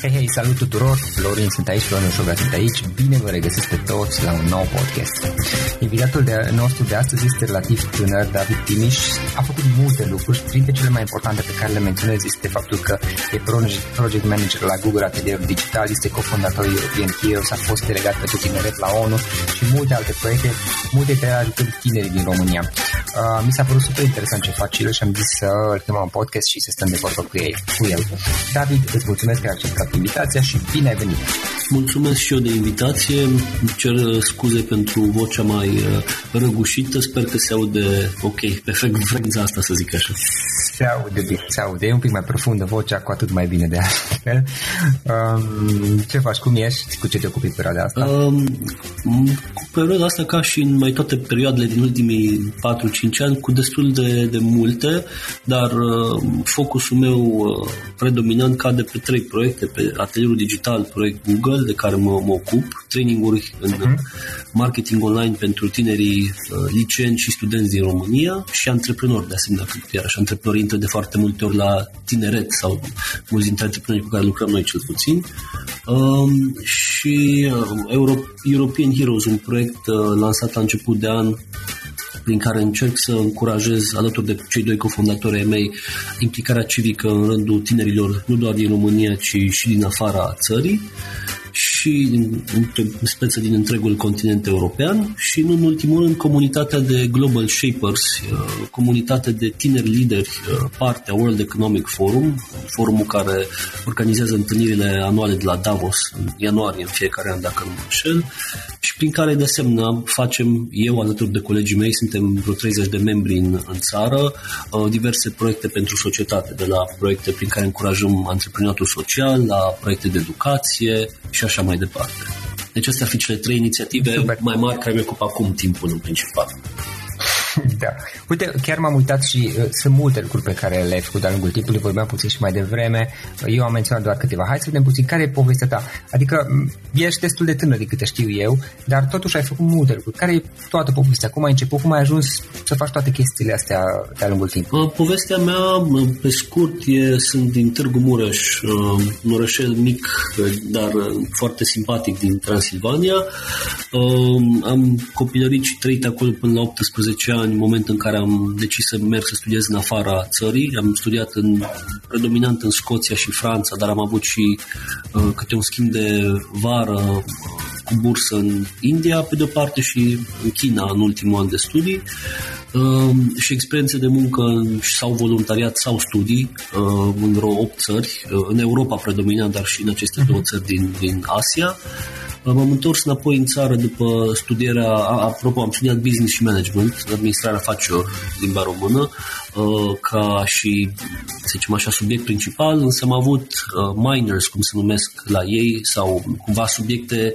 Hei, hei, salut tuturor! Florin sunt aici, Florin Șoga sunt aici. Bine vă regăsesc pe toți la un nou podcast. Invitatul de, nostru de astăzi este relativ tânăr, David Timiș. A făcut multe lucruri. Printre cele mai importante pe care le menționez este faptul că e project manager la Google Atelier Digital, este cofondator European Heroes, a fost delegat pentru tineret la ONU și multe alte proiecte, multe dintre ele ajutând tinerii din România. Uh, mi s-a părut super interesant ce face el și am zis să îl chemăm în podcast și să stăm de vorbă cu, ei, cu el. David, îți mulțumesc că ai acceptat invitația și bine ai venit! Mulțumesc și eu de invitație. Îmi cer uh, scuze pentru vocea mai uh, răgușită. Sper că se aude ok, pe frecvența asta, să zic așa. Se aude bine, se aude. E un pic mai profundă vocea, cu atât mai bine de altfel. Um, ce faci? Cum ești? Cu ce te ocupi perioada asta? Um, cu perioada asta, ca și în mai toate perioadele din ultimii 4-5 ani, cu destul de, de multe, dar uh, focusul meu uh, predominant cade pe trei proiecte, pe atelierul digital, proiect Google, de care mă, mă ocup, traininguri în uh-huh. marketing online pentru tinerii uh, licenți și studenți din România și antreprenori de asemenea, iarăși antreprenorii intră de foarte multe ori la tineret sau mulți dintre antreprenorii cu care lucrăm noi cel puțin. Um, și uh, Euro, European Heroes, un proiect uh, lansat la început de an prin care încerc să încurajez alături de cei doi cofondatori ai mei implicarea civică în rândul tinerilor, nu doar din România, ci și din afara țării. Și și în speță din întregul continent european și, în ultimul rând, comunitatea de Global Shapers, uh, comunitatea de tineri lideri, uh, partea World Economic Forum, forumul care organizează întâlnirile anuale de la Davos în ianuarie în fiecare an, dacă nu mă înșel, și prin care, de asemenea, facem, eu alături de colegii mei, suntem vreo 30 de membri în, în țară, uh, diverse proiecte pentru societate, de la proiecte prin care încurajăm antreprenoriatul social, la proiecte de educație și așa mai departe. Deci astea ar fi cele trei inițiative Super. mai mari care mi ocupă acum timpul în principal. Da. Uite, chiar m-am uitat și uh, sunt multe lucruri pe care le-ai făcut de-a lungul timpului, vorbeam puțin și mai devreme, eu am menționat doar câteva. Hai să vedem puțin care e povestea ta. Adică ești destul de tânăr de câte știu eu, dar totuși ai făcut multe lucruri. Care e toată povestea? Cum ai început? Cum ai ajuns să faci toate chestiile astea de-a lungul timpului? Povestea mea, pe scurt, e, sunt din Târgu Mureș, uh, un orășel mic, dar foarte simpatic din Transilvania. Uh, am copilărit și trăit acolo până la 18 ani, în momentul în care am decis să merg să studiez în afara țării. Am studiat în, predominant în Scoția și Franța, dar am avut și uh, câte un schimb de vară uh, cu bursă în India, pe de-o parte, și în China în ultimul an de studii uh, și experiențe de muncă sau voluntariat sau studii uh, în vreo 8 țări, uh, în Europa predominant, dar și în aceste două țări din, din Asia. M-am întors înapoi în țară după studierea, apropo, am studiat business și management, administrarea afacerilor, limba română, Uh, ca și, să zicem așa, subiect principal, însă am avut uh, minors, cum se numesc la ei, sau cumva subiecte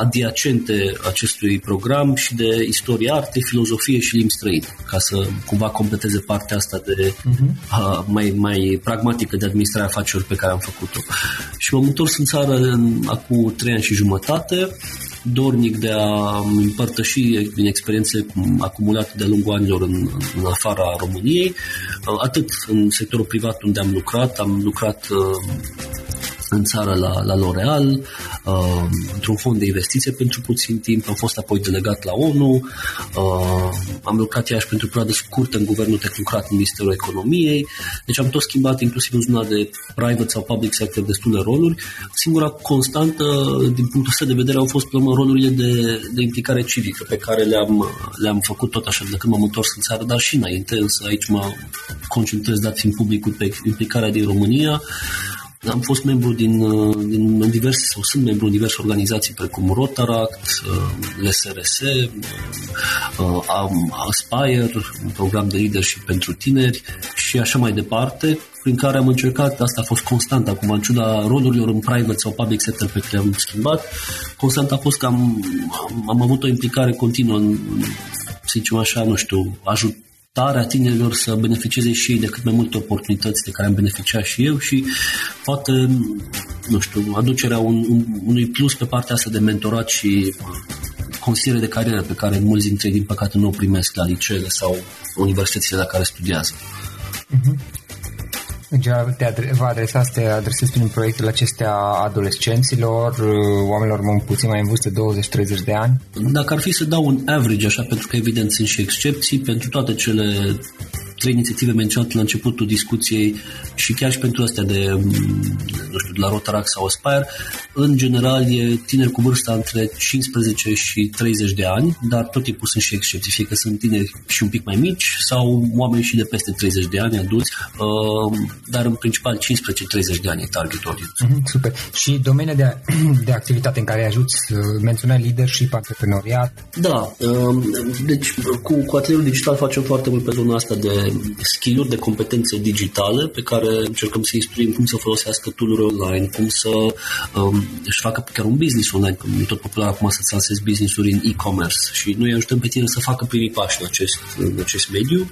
adiacente acestui program și de istorie, arte, filozofie și limbi străine, ca să cumva completeze partea asta de uh-huh. mai, mai pragmatică de administrare afacerilor pe care am făcut-o. Și m-am întors în țară în, acum trei ani și jumătate dornic de a împărtăși din experiențe acumulate de-a lungul anilor în, în afara României, atât în sectorul privat unde am lucrat, am lucrat în țară la, la L'Oreal, uh, într-un fond de investiție pentru puțin timp, am fost apoi delegat la ONU, uh, am lucrat iarăși pentru o perioadă scurtă în guvernul tehnocrat în Ministerul Economiei, deci am tot schimbat inclusiv în zona de private sau public sector destul de roluri. Singura constantă din punctul ăsta de vedere au fost plămă rolurile de, de implicare civică pe care le-am, le-am făcut tot așa de când m-am întors în țară, dar și înainte, însă aici mă concentrez dat fiind publicul pe implicarea din România am fost membru din, uh, din diverse, sau sunt membru în diverse organizații precum Rotaract, uh, LSRS, uh, Aspire, un program de leadership pentru tineri și așa mai departe, prin care am încercat, asta a fost constant acum, în ciuda rolurilor în private sau public sector pe care le-am schimbat, constant a fost că am, am avut o implicare continuă în, să zicem așa, nu știu, ajut, starea tinerilor să beneficieze și ei de cât mai multe oportunități de care am beneficiat și eu și poate, nu știu, aducerea un, un, unui plus pe partea asta de mentorat și consiliere de carieră pe care mulți dintre ei, din păcate, nu o primesc la liceele sau universitățile la care studiază. Uh-huh. Deci te adre- vă adresați, te adresezi prin proiectele acestea adolescenților, oamenilor mai puțin mai în vârstă, 20-30 de ani? Dacă ar fi să dau un average, așa, pentru că evident sunt și excepții, pentru toate cele trei inițiative menționate la începutul discuției și chiar și pentru astea de, nu știu, de la Rotaract sau Aspire, în general e tineri cu vârsta între 15 și 30 de ani, dar tot timpul sunt și excepții, fie că sunt tineri și un pic mai mici sau oameni și de peste 30 de ani, adulți, uh, dar în principal 15-30 de ani e target audience. Mm-hmm, super. Și domeniul de, de activitate în care ajuți, uh, menționai leadership, antreprenoriat? Da, uh, deci cu, cu atelierul digital facem foarte mult pe zona asta de skill-uri, de competențe digitale pe care încercăm să instruim cum să folosească tool online, cum să um, își facă chiar un business online, cum e tot popular acum să-ți lansezi business-uri în e-commerce și noi ajutăm pe tine să facă primii pași în acest, în acest mediu.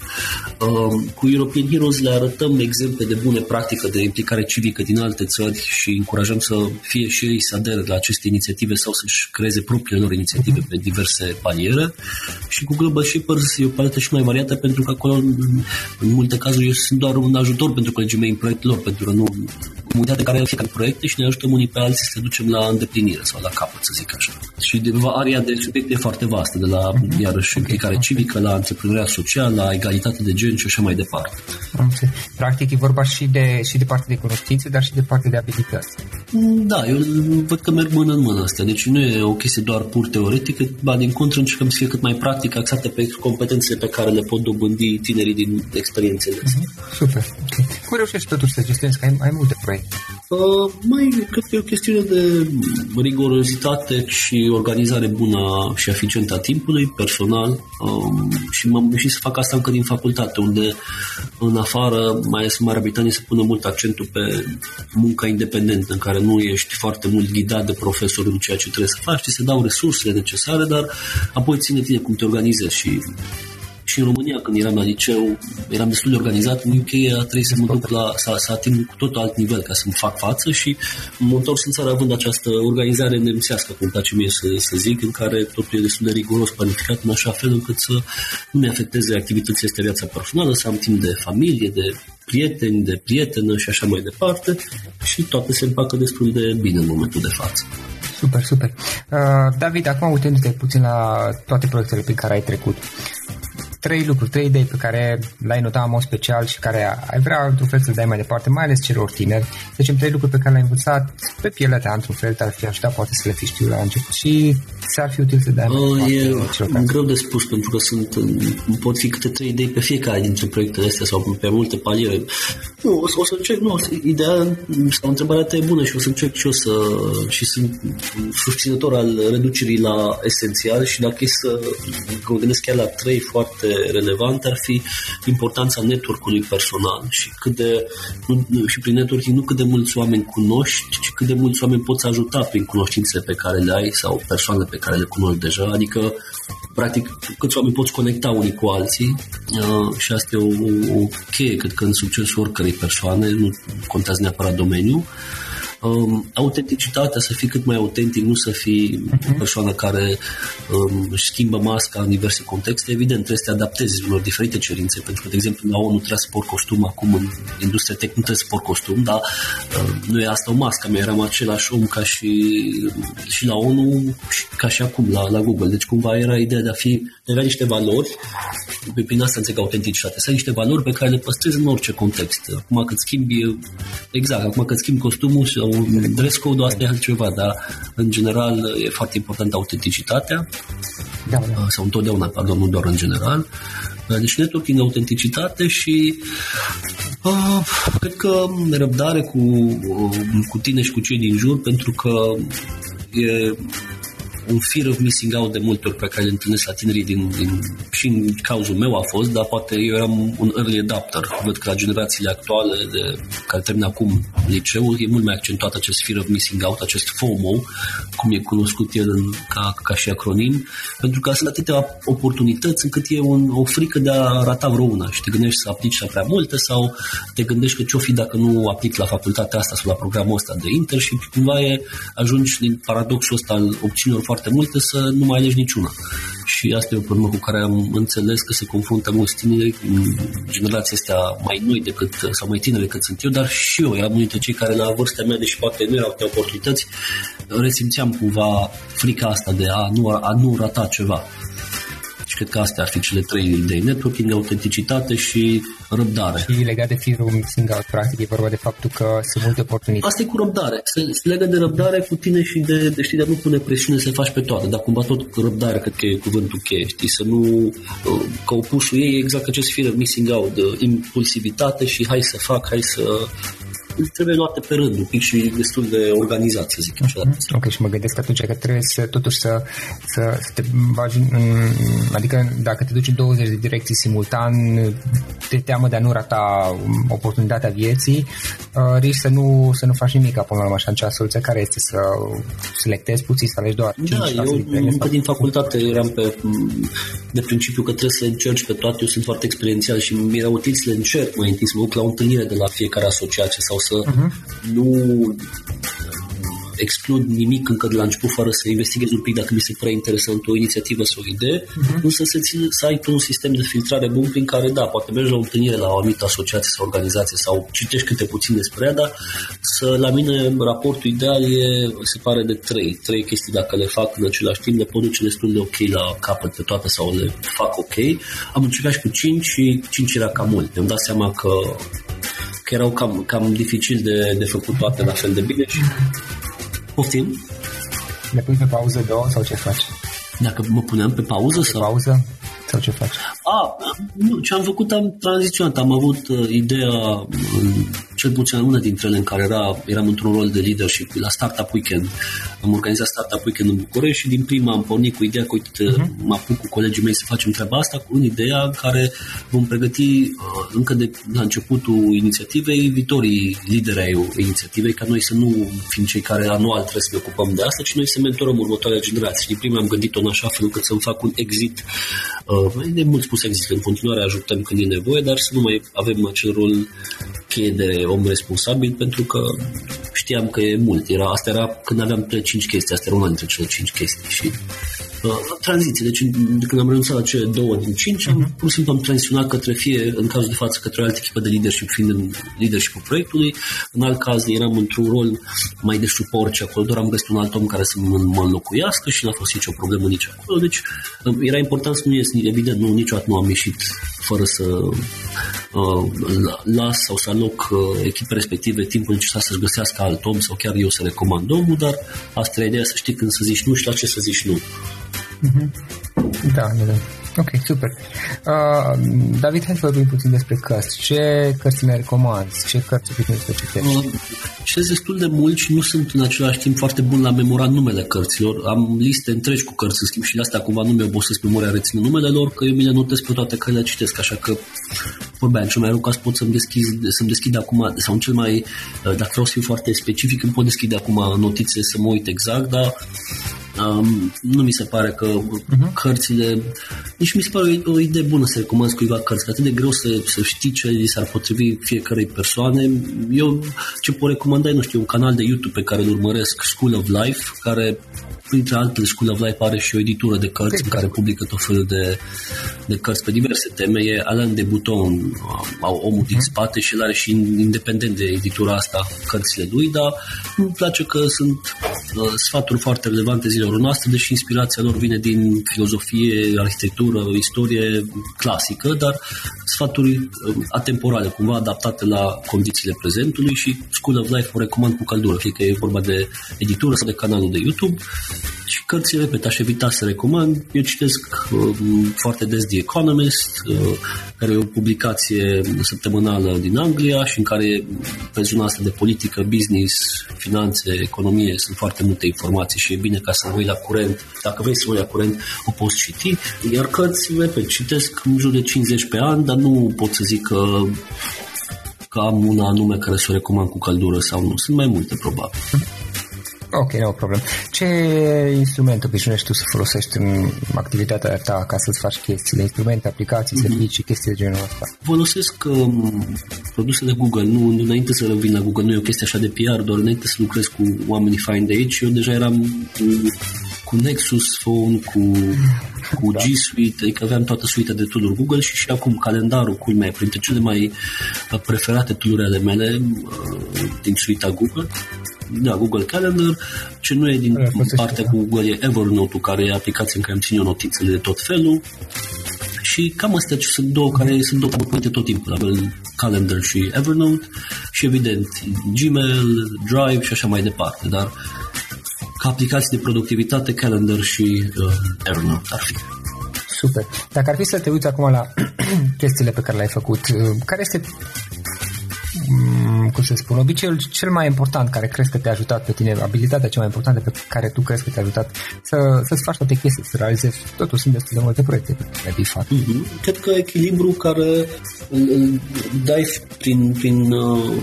Um, cu European Heroes le arătăm exemple de bune practică de implicare civică din alte țări și încurajăm să fie și ei să adere la aceste inițiative sau să-și creeze propriile lor inițiative pe diverse paliere. Și cu Global Shippers e o paletă și mai variată pentru că acolo în multe cazuri eu sunt doar un ajutor pentru colegii mei în proiectul lor, pentru că nu comunitatea care are fiecare proiecte și ne ajutăm unii pe alții să le ducem la îndeplinire sau la capăt, să zic așa. Și de area de subiecte e foarte vastă, de la, mm-hmm. iarăși, implicare okay. civică, la antreprenoria social, la egalitate de gen și așa mai departe. Practic e vorba și de, și de partea de cunoștințe, dar și de partea de abilități. Da, eu văd că merg mână în mână astea. Deci nu e o chestie doar pur teoretică, ba din contră încercăm să fie cât mai practic, axate pe competențele pe care le pot dobândi tinerii din experiențele astea. Mm-hmm. Super. Okay. Cum reușești totuși să gestionezi? Că ai, ai multe proiecte. Uh, mai cred că e o chestiune de rigorozitate și organizare bună și eficientă a timpului, personal, um, și m-am reușit să fac asta încă din facultate, unde în afară, mai ales în Marea Britanie, se pune mult accentul pe munca independentă, în care nu ești foarte mult ghidat de profesorul în ceea ce trebuie să faci, ți se dau resursele necesare, dar apoi ține tine cum te organizezi și și în România, când eram la liceu, eram destul de organizat. În UK a trebuit să mă duc la, să, să ating cu tot alt nivel ca să-mi fac față și mă întors în țară având această organizare nemțească, cum place mie să, să zic, în care totul e destul de riguros planificat în așa fel încât să nu mi afecteze activitățile astea viața personală, să am timp de familie, de prieteni, de prietenă și așa mai departe și toate se împacă destul de bine în momentul de față. Super, super. Uh, David, acum uitându-te puțin la toate proiectele pe care ai trecut, trei lucruri, trei idei pe care le-ai notat în mod special și care ai vrea într-un fel să le dai mai departe, mai ales celor tineri. Să zicem, trei lucruri pe care le-ai învățat pe pielea ta, într-un fel, te-ar fi ajutat poate să le fi știut la început și ți-ar fi util să dai mai uh, departe E greu de spus, pentru că sunt, pot fi câte trei idei pe fiecare dintre proiectele astea sau pe multe paliere. Nu, o, o să încerc, nu, ideea sau întrebarea ta e bună și o să încerc și eu să și sunt susținător al reducerii la esențial și dacă e să mă gândesc chiar la trei foarte relevant ar fi importanța network-ului personal și cât de, nu, și prin networking nu cât de mulți oameni cunoști, ci cât de mulți oameni poți ajuta prin cunoștințele pe care le ai sau persoanele pe care le cunoști deja, adică practic câți oameni poți conecta unii cu alții uh, și asta e o, o, o cheie, cred că în succesul oricărei persoane, nu contează neapărat domeniul um, autenticitatea, să fii cât mai autentic, nu să fii uh-huh. o persoană care um, își schimbă masca în diverse contexte. Evident, trebuie să te adaptezi unor diferite cerințe, pentru că, de exemplu, la ONU trebuie să port costum, acum în industria tech nu trebuie să port costum, dar uh, nu e asta o mască mea, eram același om ca și, și la ONU, ca și acum la, la Google. Deci, cumva, era ideea de a fi, de a avea niște valori, prin asta înțeleg autenticitate, să ai niște valori pe care le păstrezi în orice context. Acum cât schimbi, exact, acum cât schimbi costumul și sau dress code asta e altceva, dar în general e foarte important autenticitatea da, da. sau întotdeauna, pardon, nu doar în general. Deci networking, autenticitate și uh, cred că răbdare cu, uh, cu tine și cu cei din jur pentru că e un fear of missing out de multe ori pe care le întâlnesc la tinerii din, din, și în cauzul meu a fost, dar poate eu eram un early adapter. Văd că la generațiile actuale de, care termină acum liceul e mult mai accentuat acest fear of missing out, acest FOMO, cum e cunoscut el în, ca, ca și acronim, pentru că sunt atâtea oportunități încât e un, o frică de a rata vreo una și te gândești să aplici la prea multe sau te gândești că ce-o fi dacă nu aplic la facultatea asta sau la programul ăsta de inter și cumva e, ajungi din paradoxul ăsta al opțiunilor foarte foarte multe să nu mai alegi niciuna. Și asta e o problemă cu care am înțeles că se confruntă mulți tineri, generația astea mai noi decât, sau mai tineri decât sunt eu, dar și eu eram unul dintre cei care la vârsta mea, deși poate nu erau oportunități, resimțeam cumva frica asta de a nu, a nu rata ceva. Și cred că astea ar fi cele trei idei. Networking, autenticitate și răbdare. Și legat de firul mixing out, practic, e vorba de faptul că sunt multe oportunități. Asta e cu răbdare. Se, se legă de răbdare cu tine și de, de, știi, de a nu pune presiune să faci pe toate, dar cumva tot cu răbdare, cred că e cuvântul cheie, știi, să nu, uh, că opușul ei e exact acest fear of missing out, de impulsivitate și hai să fac, hai să trebuie luate pe rând, un pic și destul de organizat, să zic așa. Mm-hmm. Ok, și mă gândesc atunci că trebuie să, totuși să, să, să te bagi în, adică dacă te duci în 20 de direcții simultan, te teamă de a nu rata oportunitatea vieții, uh, riști să nu, să nu faci nimic până la urmă, așa, soluția care este să selectezi puțin, să alegi doar 5 Da, eu încă din facultate eram pe de principiu că trebuie să încerci pe toate, eu sunt foarte experiențial și mi-era util să le încerc mai întâi, să mă duc la o întâlnire de la fiecare asociație sau să uh-huh. nu exclud nimic încă de la început fără să investighez un pic dacă mi se prea interesant o inițiativă sau o idee, uh-huh. însă să, țin, să ai tu un sistem de filtrare bun prin care, da, poate mergi la o întâlnire la o anumită asociație sau organizație sau citești câte puțin despre ea, dar să, la mine raportul ideal e, se pare de trei. Trei chestii dacă le fac în același timp, le pot duce destul de ok la capăt pe toate sau le fac ok. Am încercat și cu cinci și cinci era cam mult. Mi-am dat seama că că erau cam, cam dificil de, de făcut toate la fel de bine și poftim. Le pui pe pauză două sau ce faci? Dacă mă puneam pe pauză sau... Pauză? Sau ce faci? A, nu, ce am făcut am tranziționat. Am avut uh, ideea, uh, cel puțin una dintre ele în care era, eram într-un rol de leadership la Startup Weekend. Am organizat Startup Weekend în București și din prima am pornit cu ideea că uite, uh-huh. mă apuc cu colegii mei să facem treaba asta cu ideea în care vom pregăti uh, încă de la începutul inițiativei viitorii lideri ai inițiativei ca noi să nu fim cei care anual trebuie să ne ocupăm de asta, ci noi să mentorăm următoarea generație. Din prima am gândit-o în așa fel încât să-mi fac un exit uh, de mult spus există, în continuare ajutăm când e nevoie, dar să nu mai avem acel rol cheie de om responsabil pentru că știam că e mult. Era, asta era când aveam 5 chestii, asta era una dintre cele 5 chestii și uh, tranziție. Deci de când am renunțat la cele două din cinci, uh-huh. am mhm. pur și simplu am tranziționat către fie, în cazul de față, către o altă echipă de leadership, fiind în leadership proiectului. În alt caz eram într-un rol mai de suport și acolo doar am găsit un alt om care să mă, mă înlocuiască și n-a fost nicio problemă nici acolo. Deci uh, era important să nu ies, evident, nu, niciodată nu am ieșit fără să uh, las sau să aloc uh, echipe respective timpul necesar să-și găsească alt om sau chiar eu să recomand omul, dar asta e ideea să știi când să zici nu și la ce să zici nu. Mm-hmm. Da, da, da. Ok, super. Uh, David, hai să vorbim puțin despre cărți. Ce cărți ne recomanzi? Ce cărți obișnuiți să citești? Uh, și destul de mult și nu sunt în același timp foarte bun la memorat numele cărților. Am liste întregi cu cărți, în schimb și de astea cumva nu mi obosesc memoria reținut numele lor, că eu mi le notez pe toate care le citesc, așa că vorbeam, cel mai rău ca să pot să-mi deschid, să-mi deschid acum, sau în cel mai, uh, dacă vreau să fiu foarte specific, îmi pot deschide acum notițe să mă uit exact, dar Um, nu mi se pare că uh-huh. cărțile... Nici mi se pare o idee bună să recomand cuiva cărți, că atât de greu să, să știi ce li s-ar potrivi fiecarei persoane. Eu ce pot recomanda, nu știu, un canal de YouTube pe care îl urmăresc, School of Life, care printre altele, School of Life are și o editură de cărți în care publică tot felul de, de cărți pe diverse teme. E Alain de Bouton, au omul din mhm. spate și el are și independent de editura asta cărțile lui, dar îmi place că sunt uh, sfaturi foarte relevante zilelor noastre, deși inspirația lor vine din filozofie, arhitectură, istorie clasică, dar sfaturi uh, atemporale, cumva adaptate la condițiile prezentului și School of Life o recomand cu căldură, fie că e vorba de editură sau de canalul de YouTube. Și cărțile, repet, aș evita să recomand. Eu citesc uh, foarte des The Economist, uh, care e o publicație săptămânală din Anglia și în care pe zona asta de politică, business, finanțe, economie sunt foarte multe informații și e bine ca să rămâi la curent. Dacă vrei să rămâi la curent, o poți citi. Iar cărți, repet, citesc în jur de 50 pe an, dar nu pot să zic că că am una anume care să o recomand cu căldură sau nu. Sunt mai multe, probabil. Ok, nu o problemă. Ce instrument obișnuiești tu să folosești în activitatea ta ca să-ți faci chestiile? Instrumente, aplicații, mm-hmm. servicii, chestii de genul ăsta? Folosesc um, produse de Google. Nu, înainte să revin la Google, nu e o chestie așa de PR, doar înainte să lucrez cu oamenii fain de aici, eu deja eram cu, cu Nexus Phone, cu, cu da. G Suite, adică aveam toată suita de tool Google și și acum calendarul, culmea, printre cele mai preferate tool ale mele uh, din suita Google da, Google Calendar, ce nu e din Aia, partea cu Google e Evernote-ul, care e aplicația în care îmi țin eu notițele de tot felul. Și cam astea ce sunt două care sunt două componente tot timpul, avem Calendar și Evernote și evident Gmail, Drive și așa mai departe, dar ca aplicații de productivitate, Calendar și uh, Evernote ar fi. Super. Dacă ar fi să te uiți acum la chestiile pe care le-ai făcut, uh, care este Mm, cum să spun, obiceiul cel mai important care crezi că te-a ajutat pe tine, abilitatea cea mai importantă pe care tu crezi că te-a ajutat să, să-ți faci toate chestii, să realizezi. Totul sunt destul de multe proiecte pe care bifat. Mm-hmm. Cred că echilibru care îl, îl dai prin, prin uh,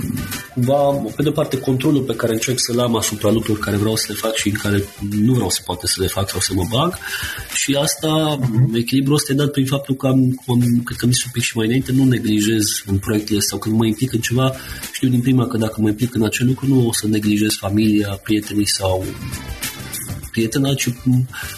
cumva, pe de parte, controlul pe care încerc să-l am asupra lucrurilor care vreau să le fac și în care nu vreau să poate să le fac sau să mă bag și asta, uh-huh. echilibrul ăsta e dat prin faptul că am, am cred că mi un pic și mai înainte, nu neglijez în proiectele sau când mă implic în ceva, știu din prima că dacă mă implic în acel lucru, nu o să neglijez familia, prietenii sau prietena, ci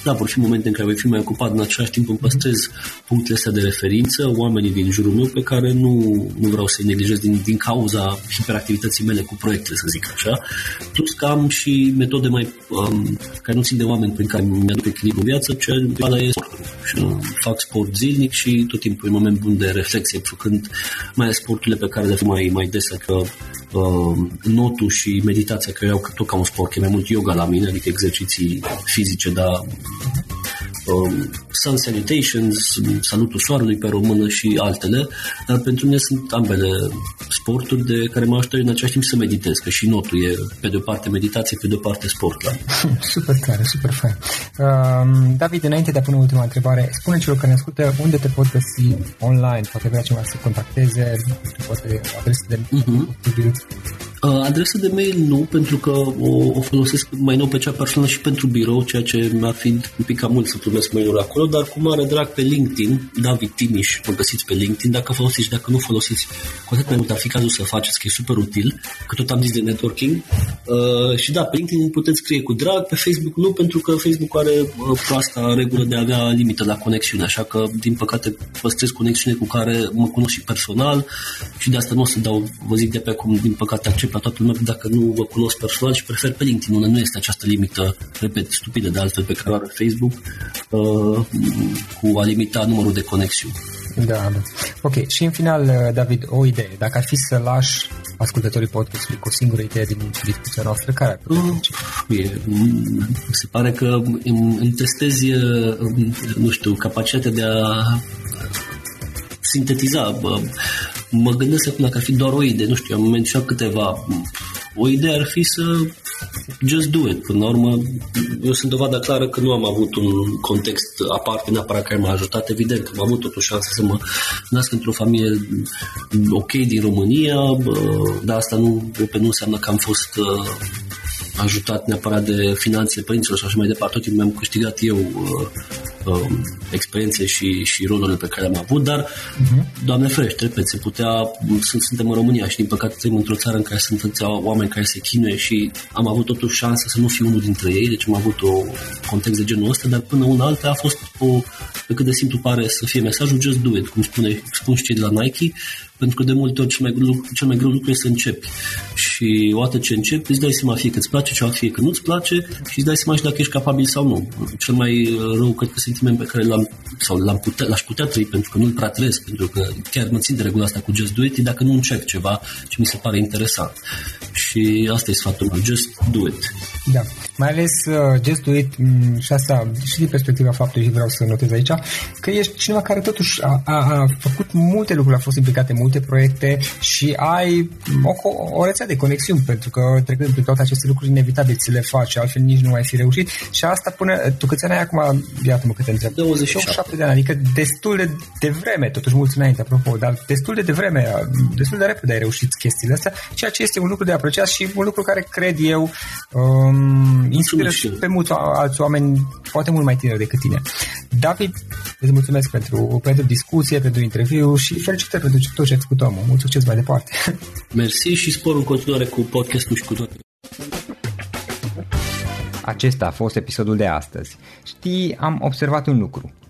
da, vor fi momente în care voi fi mai ocupat, în același timp îmi păstrez punctele astea de referință, oamenii din jurul meu pe care nu, nu vreau să-i neglijez din, din cauza hiperactivității mele cu proiectele, să zic așa. Plus că am și metode mai um, care nu țin de oameni prin care mi-aduc echilibru în viață, ce e sportul. Și, uh, fac sport zilnic și tot timpul e un moment bun de reflexie, făcând mai sporturile pe care le fac mai, mai des, că uh, notul și meditația, care au tot ca un sport, că e mai mult yoga la mine, adică exerciții fizice, dar um, Sun Salutations, Salutul Soarelui pe română și altele, dar pentru mine sunt ambele sporturi de care mă ajută în același timp să meditez, că și notul e pe de o parte meditație, pe de o parte sport. La. Super tare, super fain. Uh, David, înainte de a pune ultima întrebare, spune celor care ne ascultă unde te pot găsi online, poate vrea cineva să contacteze, poate adresă de uh-huh. Uh, adresa de mail nu, pentru că o, o folosesc mai nou pe cea personală și pentru birou, ceea ce mi-ar fi un pic cam mult să primesc mail acolo, dar cu mare drag pe LinkedIn, David Timiș, mă găsiți pe LinkedIn, dacă folosiți, dacă nu folosiți, cu atât mai mult ar fi cazul să faceți, că e super util, că tot am zis de networking. Uh, și da, pe LinkedIn puteți scrie cu drag, pe Facebook nu, pentru că Facebook are uh, proasta regulă de a avea limită la conexiune, așa că, din păcate, păstrez conexiune cu care mă cunosc și personal și de asta nu o să dau, vă zic de pe acum, din păcate, accept la toată lumea dacă nu vă cunosc personal și prefer pe LinkedIn, unde nu este această limită, repet, stupidă de altfel pe care o are Facebook, uh, cu a limita numărul de conexiuni. Da, da. Ok, și în final, uh, David, o idee. Dacă ar fi să lași ascultătorii podcastului cu o singură idee din discuția noastră, care ar uh, e, Se pare că îmi, îmi testezi, uh, nu știu, capacitatea de a sintetiza mă gândesc acum dacă ar fi doar o idee, nu știu, am menționat câteva. O idee ar fi să just do it. Până la urmă, eu sunt dovada clară că nu am avut un context aparte neapărat care m-a ajutat. Evident că am avut totuși șansa să mă nasc într-o familie ok din România, dar asta nu, nu înseamnă că am fost ajutat neapărat de finanțele părinților și așa mai departe. Tot timpul mi-am câștigat eu uh, uh, experiențe și, și rolurile pe care le-am avut, dar, uh-huh. Doamne ferește, repet, se putea, sunt, suntem în România și din păcate trăim într-o țară în care sunt oameni care se chinuie și am avut totuși șansa să nu fiu unul dintre ei, deci am avut o context de genul ăsta, dar până una alta a fost o, pe cât de simplu pare să fie mesajul, just do it, cum spune, spun și cei de la Nike, pentru că de multe ori cel mai greu, cel mai greu lucru este să începi. Și odată ce începi, îți dai seama fie că îți place, ceva fie că nu-ți place și îți dai seama și dacă ești capabil sau nu. Cel mai rău, cred că sentiment pe care l-am, sau l-am putea, l-aș putea trăi pentru că nu-l prea trăiesc, pentru că chiar mă țin de regula asta cu Just Do It, dacă nu încerc ceva ce mi se pare interesant. Și asta e sfatul meu, Just Do It. Da, mai ales uh, Just Do It mm, și asta și din perspectiva faptului și vreau să notez aici, că ești cineva care totuși a, a, a făcut multe lucruri, a fost implicat în multe proiecte și ai o, o rețea de conexiuni, pentru că trecând prin toate aceste lucruri, inevitabil ți le faci, altfel nici nu ai fi reușit și asta până, tu câți ani ai acum, iată-mă câte întreb. 27. de ani, adică destul de, de vreme, totuși mulți înainte, apropo, dar destul de devreme, destul de repede ai reușit chestiile astea, ceea ce este un lucru de apreciat și un lucru care cred eu um, inspiră pe mulți alți oameni, poate mult mai tineri decât tine. David, îți mulțumesc pentru, pentru discuție, pentru interviu și felicitări pentru tot ce ai făcut omul. Mult succes mai departe. Mersi și spor în continuare cu podcastul și cu toate. Acesta a fost episodul de astăzi. Știi, am observat un lucru.